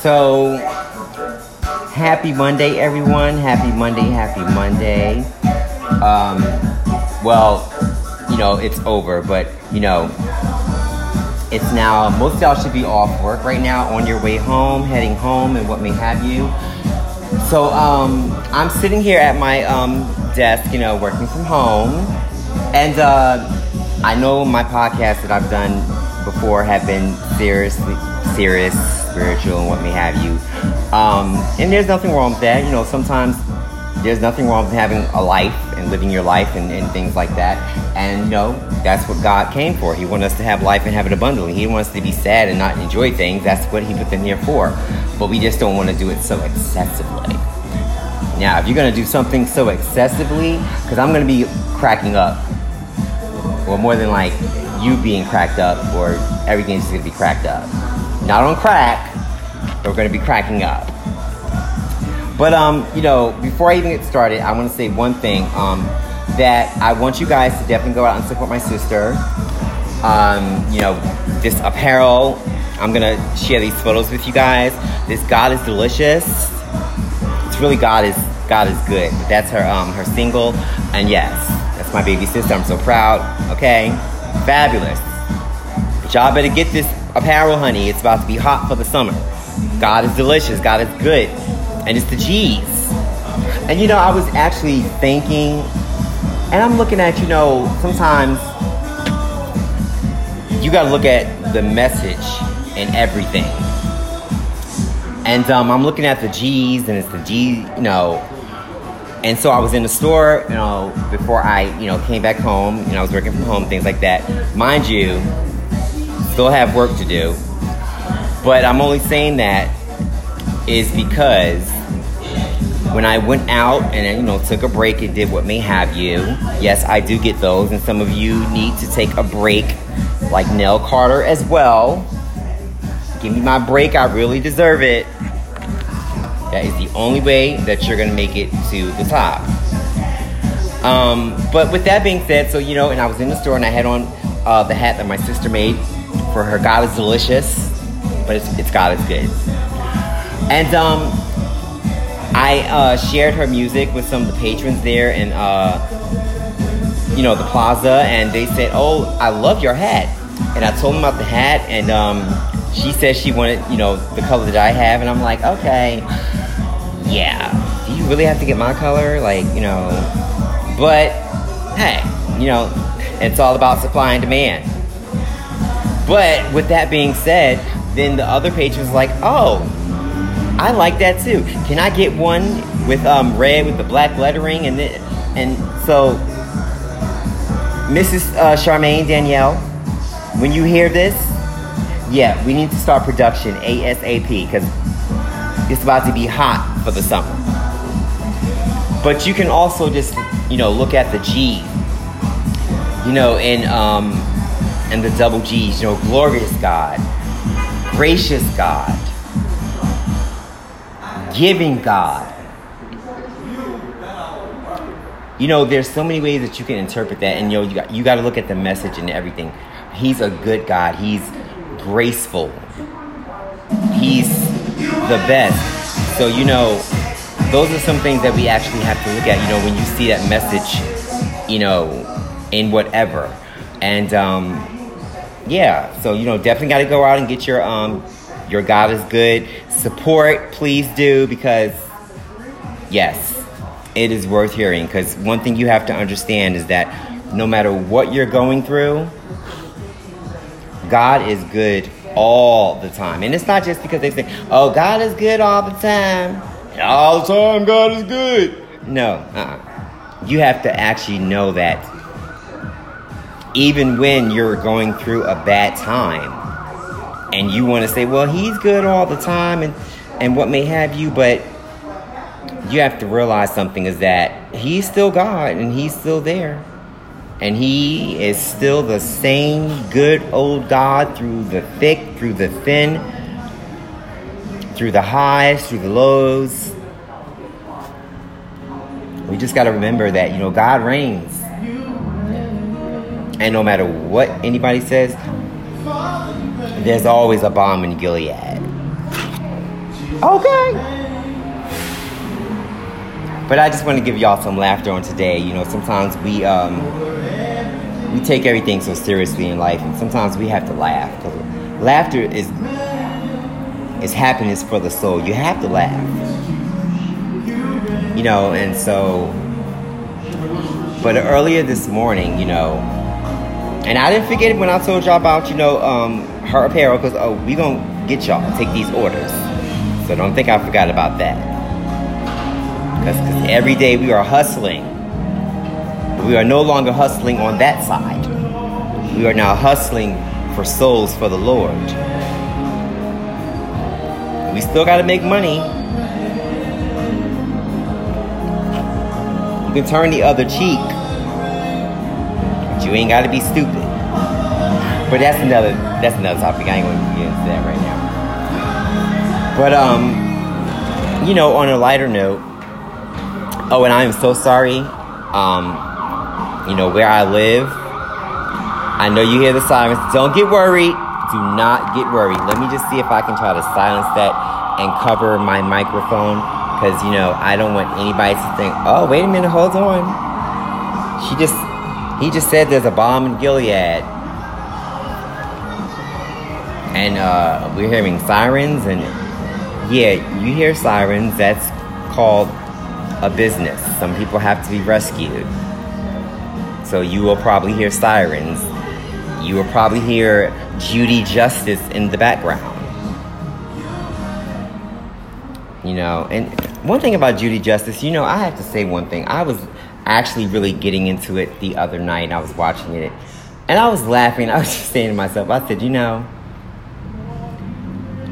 So, happy Monday, everyone. Happy Monday, happy Monday. Um, well, you know, it's over, but, you know, it's now, most of y'all should be off work right now, on your way home, heading home, and what may have you. So, um, I'm sitting here at my um, desk, you know, working from home, and uh, I know my podcasts that I've done before have been seriously serious, spiritual, and what may have you. Um, and there's nothing wrong with that. You know, sometimes there's nothing wrong with having a life and living your life and, and things like that. And you know, that's what God came for. He wanted us to have life and have it abundantly. He wants us to be sad and not enjoy things. That's what He put them here for. But we just don't want to do it so excessively. Now, if you're gonna do something so excessively, because I'm gonna be cracking up, or more than like you being cracked up, or everything's gonna be cracked up. Not on crack, but we're gonna be cracking up. But um, you know, before I even get started, I want to say one thing. Um, that I want you guys to definitely go out and support my sister. Um, you know, this apparel. I'm gonna share these photos with you guys. This God is delicious. It's really God is God is good. That's her um her single, and yes, my baby sister. I'm so proud. Okay, fabulous. But y'all better get this apparel, honey. It's about to be hot for the summer. God is delicious. God is good, and it's the G's. And you know, I was actually thinking, and I'm looking at you know sometimes you got to look at the message and everything. And um, I'm looking at the G's, and it's the G, you know. And so I was in the store, you know, before I, you know, came back home. You know, I was working from home, things like that. Mind you, still have work to do. But I'm only saying that is because when I went out and you know took a break and did what may have you. Yes, I do get those, and some of you need to take a break, like Nell Carter as well. Give me my break. I really deserve it. That is the only way that you're gonna make it to the top. Um, but with that being said, so you know, and I was in the store and I had on uh, the hat that my sister made for her. God is delicious, but it's, it's God is good. And um, I uh, shared her music with some of the patrons there in, uh, you know, the plaza, and they said, "Oh, I love your hat." And I told them about the hat, and um, she said she wanted, you know, the color that I have, and I'm like, "Okay, yeah. Do you really have to get my color? Like, you know?" But hey, you know, it's all about supply and demand. But with that being said, then the other patrons was like, "Oh." I like that too. Can I get one with um, red with the black lettering and then, and so Mrs. Uh, Charmaine Danielle, when you hear this, yeah, we need to start production ASAP because it's about to be hot for the summer. But you can also just you know look at the G, you know, and um, and the double G's, you know, glorious God, gracious God giving God. You know, there's so many ways that you can interpret that, and you know, you got you got to look at the message and everything. He's a good God. He's graceful. He's the best. So you know, those are some things that we actually have to look at. You know, when you see that message, you know, in whatever, and um, yeah. So you know, definitely got to go out and get your um, your God is good. Support, please do, because yes, it is worth hearing. Because one thing you have to understand is that no matter what you're going through, God is good all the time. And it's not just because they say, oh, God is good all the time. All the time, God is good. No, uh-uh. you have to actually know that even when you're going through a bad time, and you want to say, well, he's good all the time and, and what may have you, but you have to realize something is that he's still God and he's still there. And he is still the same good old God through the thick, through the thin, through the highs, through the lows. We just got to remember that, you know, God reigns. And no matter what anybody says, there's always a balm in Gilead. Okay. But I just want to give y'all some laughter on today. You know, sometimes we um, we take everything so seriously in life, and sometimes we have to laugh. because Laughter is is happiness for the soul. You have to laugh. You know, and so. But earlier this morning, you know, and I didn't forget when I told y'all about you know um, her apparel because oh we gonna get y'all take these orders. So don't think I forgot about that. Because every day we are hustling. We are no longer hustling on that side. We are now hustling for souls for the Lord. We still got to make money. You can turn the other cheek, but you ain't got to be stupid. But that's another that's another topic. I ain't to get into that right now. But um, you know, on a lighter note, Oh, and I am so sorry. Um, you know, where I live, I know you hear the sirens. Don't get worried. Do not get worried. Let me just see if I can try to silence that and cover my microphone because, you know, I don't want anybody to think, oh, wait a minute, hold on. She just, he just said there's a bomb in Gilead. And uh, we're hearing sirens, and yeah, you hear sirens. That's called a business. Some people have to be rescued. So you will probably hear sirens. You will probably hear Judy Justice in the background. You know, and one thing about Judy Justice, you know, I have to say one thing. I was actually really getting into it the other night. I was watching it and I was laughing. I was just saying to myself, I said, you know,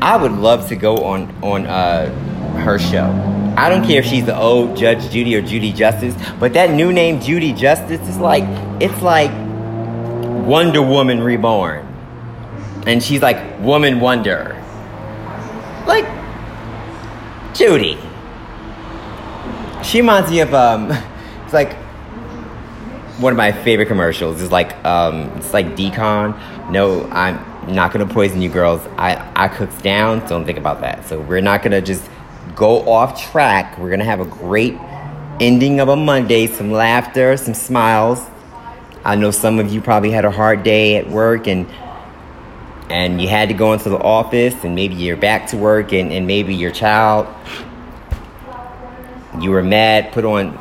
I would love to go on on uh, her show I don't care if she's the old Judge Judy or Judy Justice, but that new name Judy Justice is like it's like Wonder Woman reborn. And she's like Woman Wonder. Like Judy. She reminds me of um it's like one of my favorite commercials is like um it's like d-CON. No, I'm not gonna poison you girls. I I cooks down, don't think about that. So we're not gonna just go off track. We're going to have a great ending of a Monday, some laughter, some smiles. I know some of you probably had a hard day at work and and you had to go into the office and maybe you're back to work and, and maybe your child you were mad, put on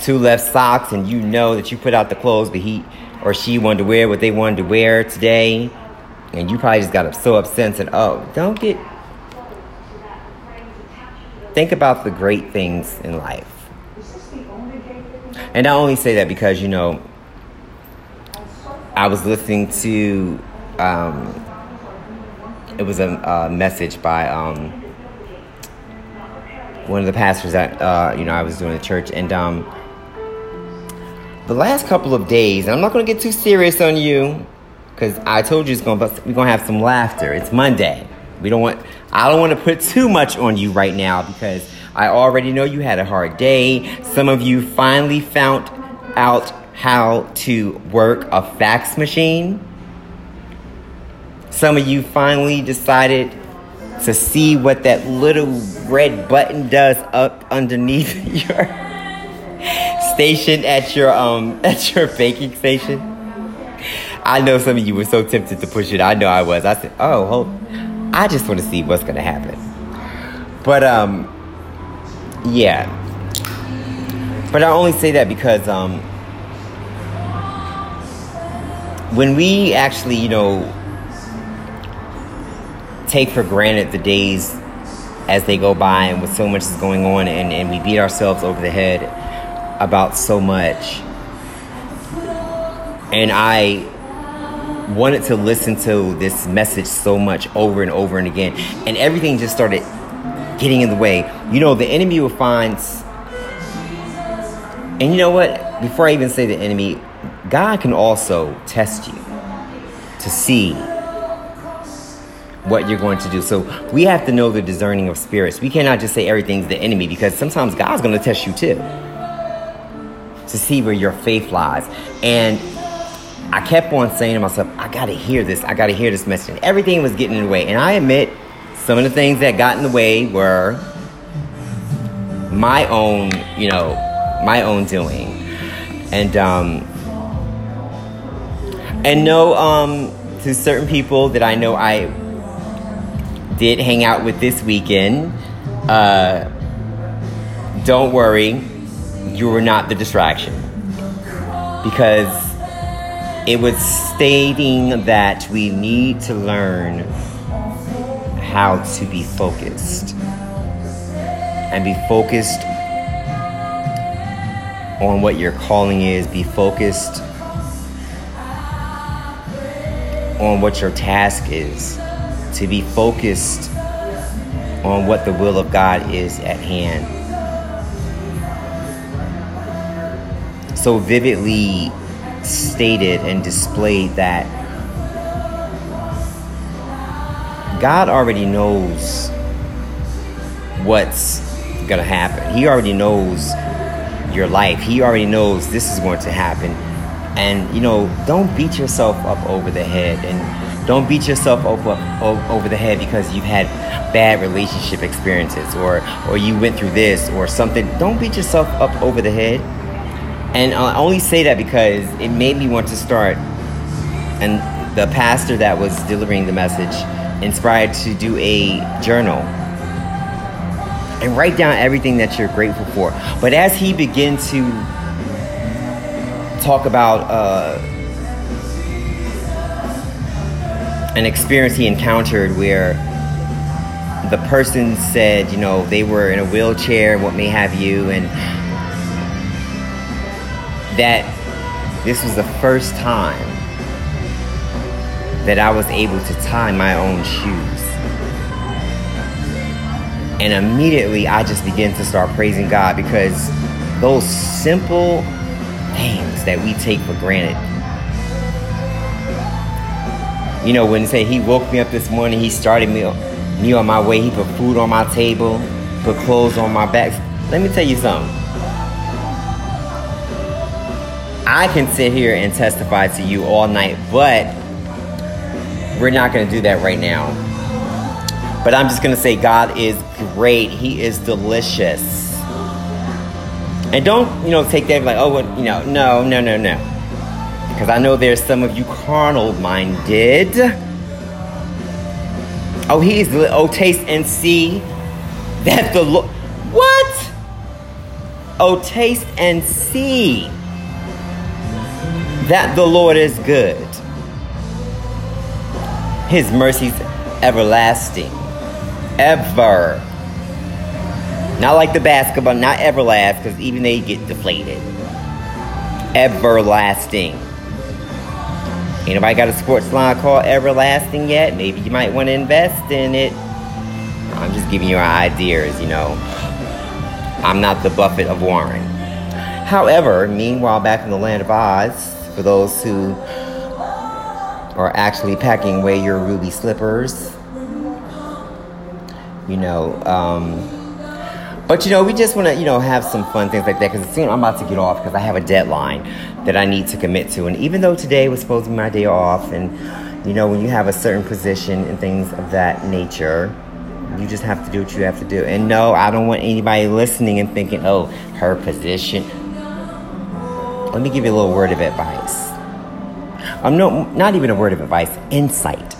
two left socks and you know that you put out the clothes but he or she wanted to wear what they wanted to wear today and you probably just got so upset and said, Oh, don't get think about the great things in life. And I only say that because, you know, I was listening to, um, it was a, a message by um, one of the pastors that, uh, you know, I was doing at church. And um, the last couple of days, and I'm not going to get too serious on you because I told you it's going to, we're going to have some laughter. It's Monday. We don't want I don't want to put too much on you right now because I already know you had a hard day. Some of you finally found out how to work a fax machine. Some of you finally decided to see what that little red button does up underneath your station at your um at your baking station. I know some of you were so tempted to push it. I know I was. I said, "Oh, hold I just want to see what's to happen. But, um, yeah. But I only say that because, um, when we actually, you know, take for granted the days as they go by and with so much is going on and, and we beat ourselves over the head about so much. And I wanted to listen to this message so much over and over and again, and everything just started getting in the way. You know, the enemy will find. And you know what? Before I even say the enemy, God can also test you to see what you're going to do. So we have to know the discerning of spirits. We cannot just say everything's the enemy because sometimes God's going to test you too to see where your faith lies. And I kept on saying to myself, I gotta hear this, I gotta hear this message. And everything was getting in the way. And I admit, some of the things that got in the way were my own, you know, my own doing. And, um, and no, um, to certain people that I know I did hang out with this weekend, uh, don't worry, you were not the distraction. Because it was stating that we need to learn how to be focused and be focused on what your calling is, be focused on what your task is, to be focused on what the will of God is at hand. So vividly stated and displayed that God already knows what's going to happen. He already knows your life. He already knows this is going to happen. And, you know, don't beat yourself up over the head. And don't beat yourself up over the head because you've had bad relationship experiences or, or you went through this or something. Don't beat yourself up over the head and I only say that because it made me want to start. And the pastor that was delivering the message inspired to do a journal and write down everything that you're grateful for. But as he began to talk about uh, an experience he encountered where the person said, you know, they were in a wheelchair, what may have you, and that this was the first time that I was able to tie my own shoes. And immediately I just began to start praising God because those simple things that we take for granted. You know, when say he woke me up this morning, he started me, me on my way, he put food on my table, put clothes on my back. Let me tell you something. I can sit here and testify to you all night, but we're not going to do that right now. But I'm just going to say God is great. He is delicious. And don't, you know, take that like, oh, you know, no, no, no, no. Because I know there's some of you carnal minded. Oh, he's, oh, taste and see that the Lord, what? Oh, taste and see that the Lord is good. His mercies everlasting. Ever. Not like the basketball, not everlast, because even they get deflated. Everlasting. Anybody got a sports line called Everlasting yet? Maybe you might want to invest in it. I'm just giving you ideas, you know. I'm not the Buffett of Warren. However, meanwhile, back in the land of Oz, for those who are actually packing away your ruby slippers. You know, um, but you know, we just want to, you know, have some fun things like that because soon I'm about to get off because I have a deadline that I need to commit to. And even though today was supposed to be my day off, and you know, when you have a certain position and things of that nature, you just have to do what you have to do. And no, I don't want anybody listening and thinking, oh, her position let me give you a little word of advice. Um, no, not even a word of advice, insight.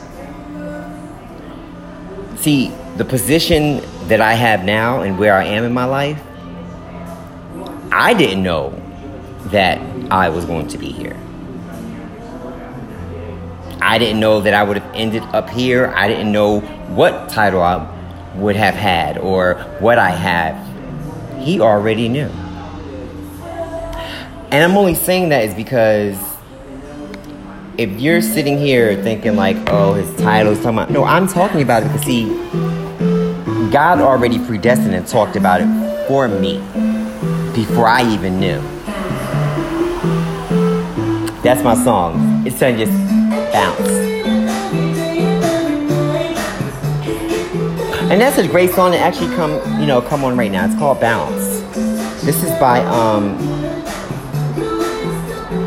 See, the position that I have now and where I am in my life, I didn't know that I was going to be here. I didn't know that I would have ended up here. I didn't know what title I would have had or what I have. He already knew. And I'm only saying that is because if you're sitting here thinking like, oh, his title is talking about, no, I'm talking about it because see, God already predestined and talked about it for me before I even knew. That's my song. It's to just bounce. And that's a great song to actually come, you know, come on right now. It's called Bounce. This is by um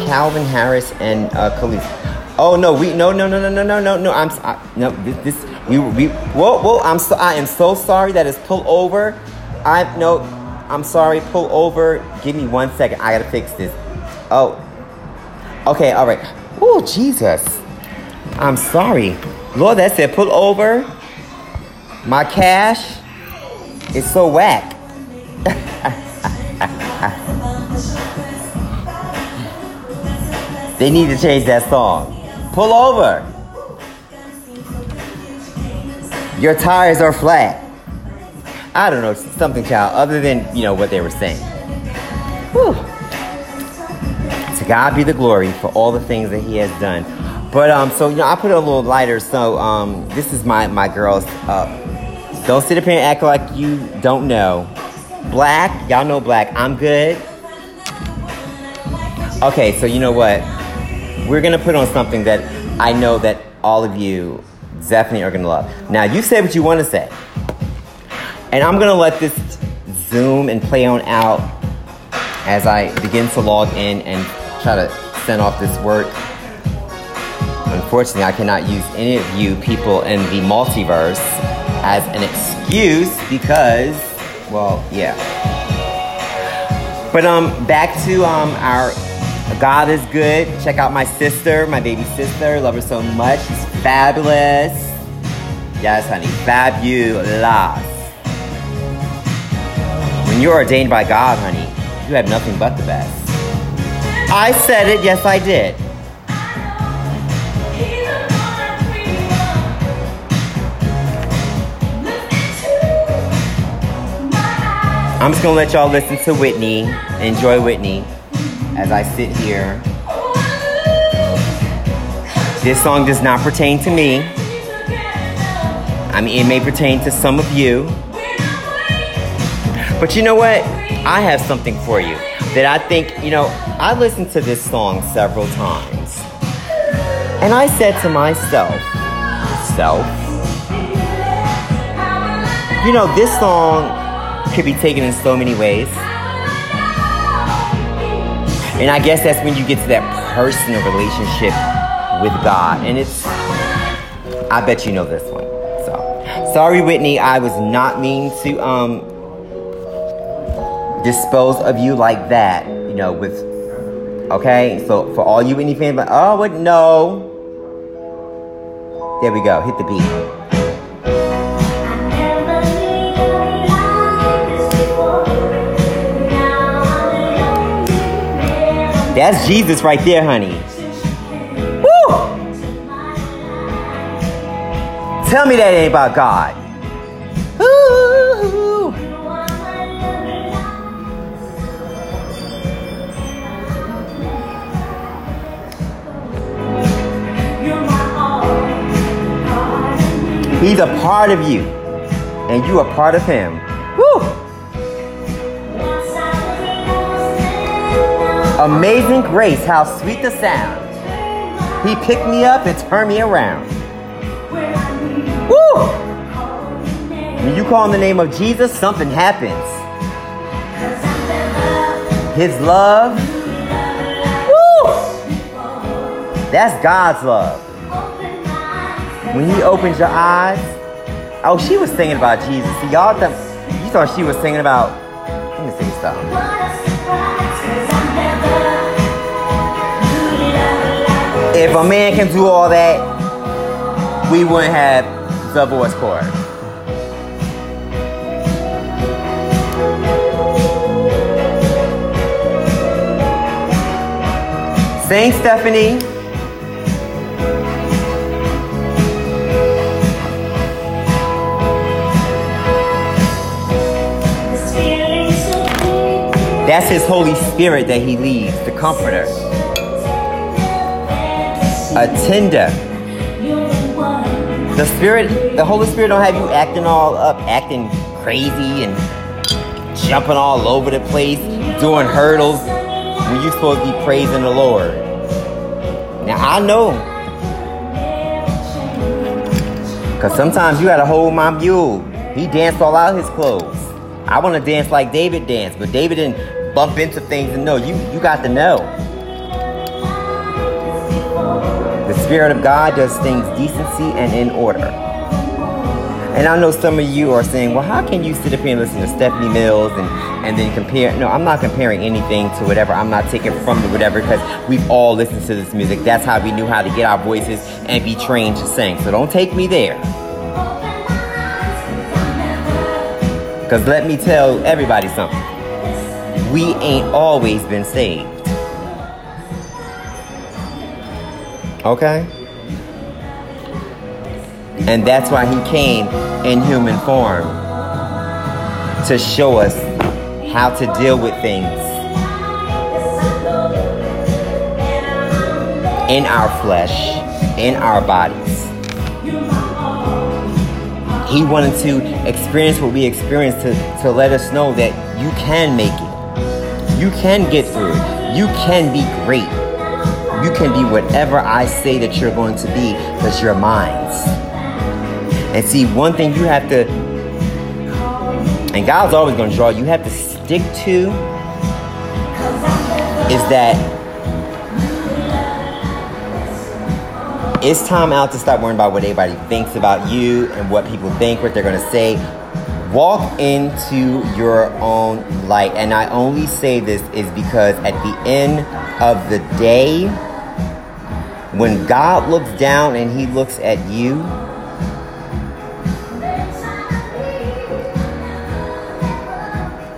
Calvin Harris and uh, Kelis. Oh no, we no no no no no no no no. I'm I, no this, this we we whoa whoa. I'm so I am so sorry that it's pull over. I no, I'm sorry. Pull over. Give me one second. I gotta fix this. Oh, okay, all right. Oh Jesus, I'm sorry. Lord, that said pull over. My cash is so whack. they need to change that song. Pull over. Your tires are flat. I don't know, something, child, other than, you know, what they were saying. Whew. To God be the glory for all the things that He has done. But, um, so, you know, I put it a little lighter. So, um, this is my, my girls. Uh, don't sit up here and act like you don't know. Black, y'all know black. I'm good. Okay, so you know what? We're gonna put on something that I know that all of you definitely are gonna love. Now, you say what you wanna say. And I'm gonna let this zoom and play on out as I begin to log in and try to send off this work. Unfortunately, I cannot use any of you people in the multiverse as an excuse because, well, yeah. But um, back to um our God is good. Check out my sister, my baby sister. Love her so much. She's fabulous. Yes, honey, fabulous. When you're ordained by God, honey, you have nothing but the best. I said it. Yes, I did. I'm just gonna let y'all listen to Whitney, enjoy Whitney as I sit here. This song does not pertain to me. I mean, it may pertain to some of you. But you know what? I have something for you that I think, you know, I listened to this song several times. And I said to myself, self, you know, this song could be taken in so many ways. And I guess that's when you get to that personal relationship with God. And it's, I bet you know this one. So, sorry, Whitney, I was not mean to um, dispose of you like that, you know, with, okay? So, for all you Whitney fans, but oh, what? No. There we go. Hit the beat. That's Jesus right there, honey. Woo! Tell me that ain't about God. He's a part of you, and you are part of him. Amazing grace, how sweet the sound. He picked me up and turned me around. Woo! When you call in the name of Jesus, something happens. His love. Woo! That's God's love. When He opens your eyes. Oh, she was singing about Jesus. See, y'all, you thought she was singing about. Let me see something. If a man can do all that, we wouldn't have the voice chord. Sing, Stephanie. That's his Holy Spirit that he leads, the comforter attender. The Spirit, the Holy Spirit don't have you acting all up, acting crazy and jumping all over the place, doing hurdles when you're supposed to be praising the Lord. Now I know. Cause sometimes you gotta hold my mule. He danced all out his clothes. I wanna dance like David danced, but David didn't bump into things and know. You you got to know. Spirit of God does things decency and in order. And I know some of you are saying, well, how can you sit up here and listen to Stephanie Mills and, and then compare? No, I'm not comparing anything to whatever. I'm not taking from the whatever because we've all listened to this music. That's how we knew how to get our voices and be trained to sing. So don't take me there. Because let me tell everybody something. We ain't always been saved. Okay? And that's why he came in human form to show us how to deal with things in our flesh, in our bodies. He wanted to experience what we experienced to, to let us know that you can make it. You can get through it. You can be great. You can be whatever I say that you're going to be because you're mine. And see, one thing you have to, and God's always going to draw, you have to stick to is that it's time out to stop worrying about what everybody thinks about you and what people think, what they're going to say. Walk into your own light. And I only say this is because at the end of the day, when God looks down and he looks at you,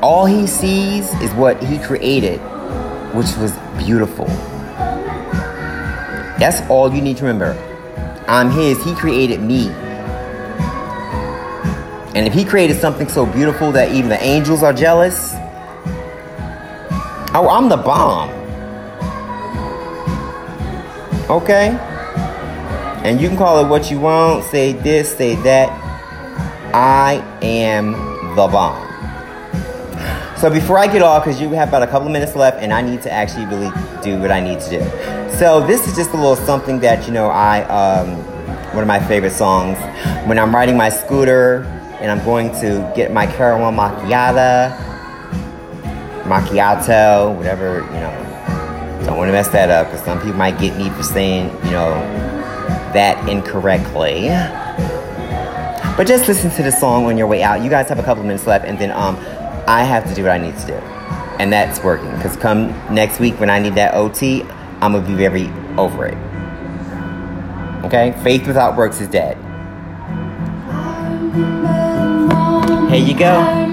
all he sees is what he created, which was beautiful. That's all you need to remember. I'm his, he created me. And if he created something so beautiful that even the angels are jealous, oh, I'm the bomb. Okay? And you can call it what you want, say this, say that. I am the bomb. So before I get off, because you have about a couple of minutes left, and I need to actually really do what I need to do. So this is just a little something that you know I um, one of my favorite songs when I'm riding my scooter and I'm going to get my caramel macchiata, macchiato, whatever you know. Don't want to mess that up because some people might get me for saying you know that incorrectly. But just listen to the song on your way out. You guys have a couple minutes left, and then um, I have to do what I need to do. And that's working. Because come next week when I need that OT, I'm going to be very over it. Okay? Faith without works is dead. Here you go.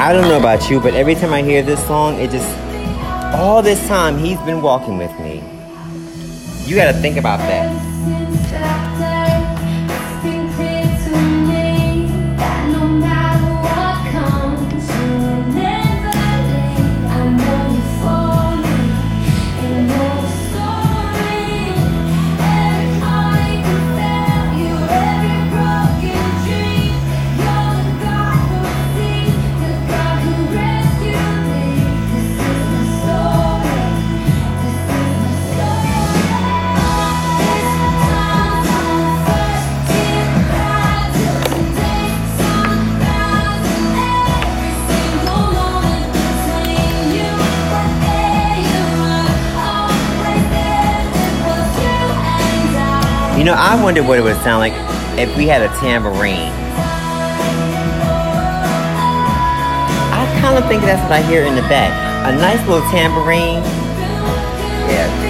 I don't know about you, but every time I hear this song, it just, all this time, he's been walking with me. You gotta think about that. You know, I wonder what it would sound like if we had a tambourine. I kind of think that's what I hear in the back. A nice little tambourine. Yeah.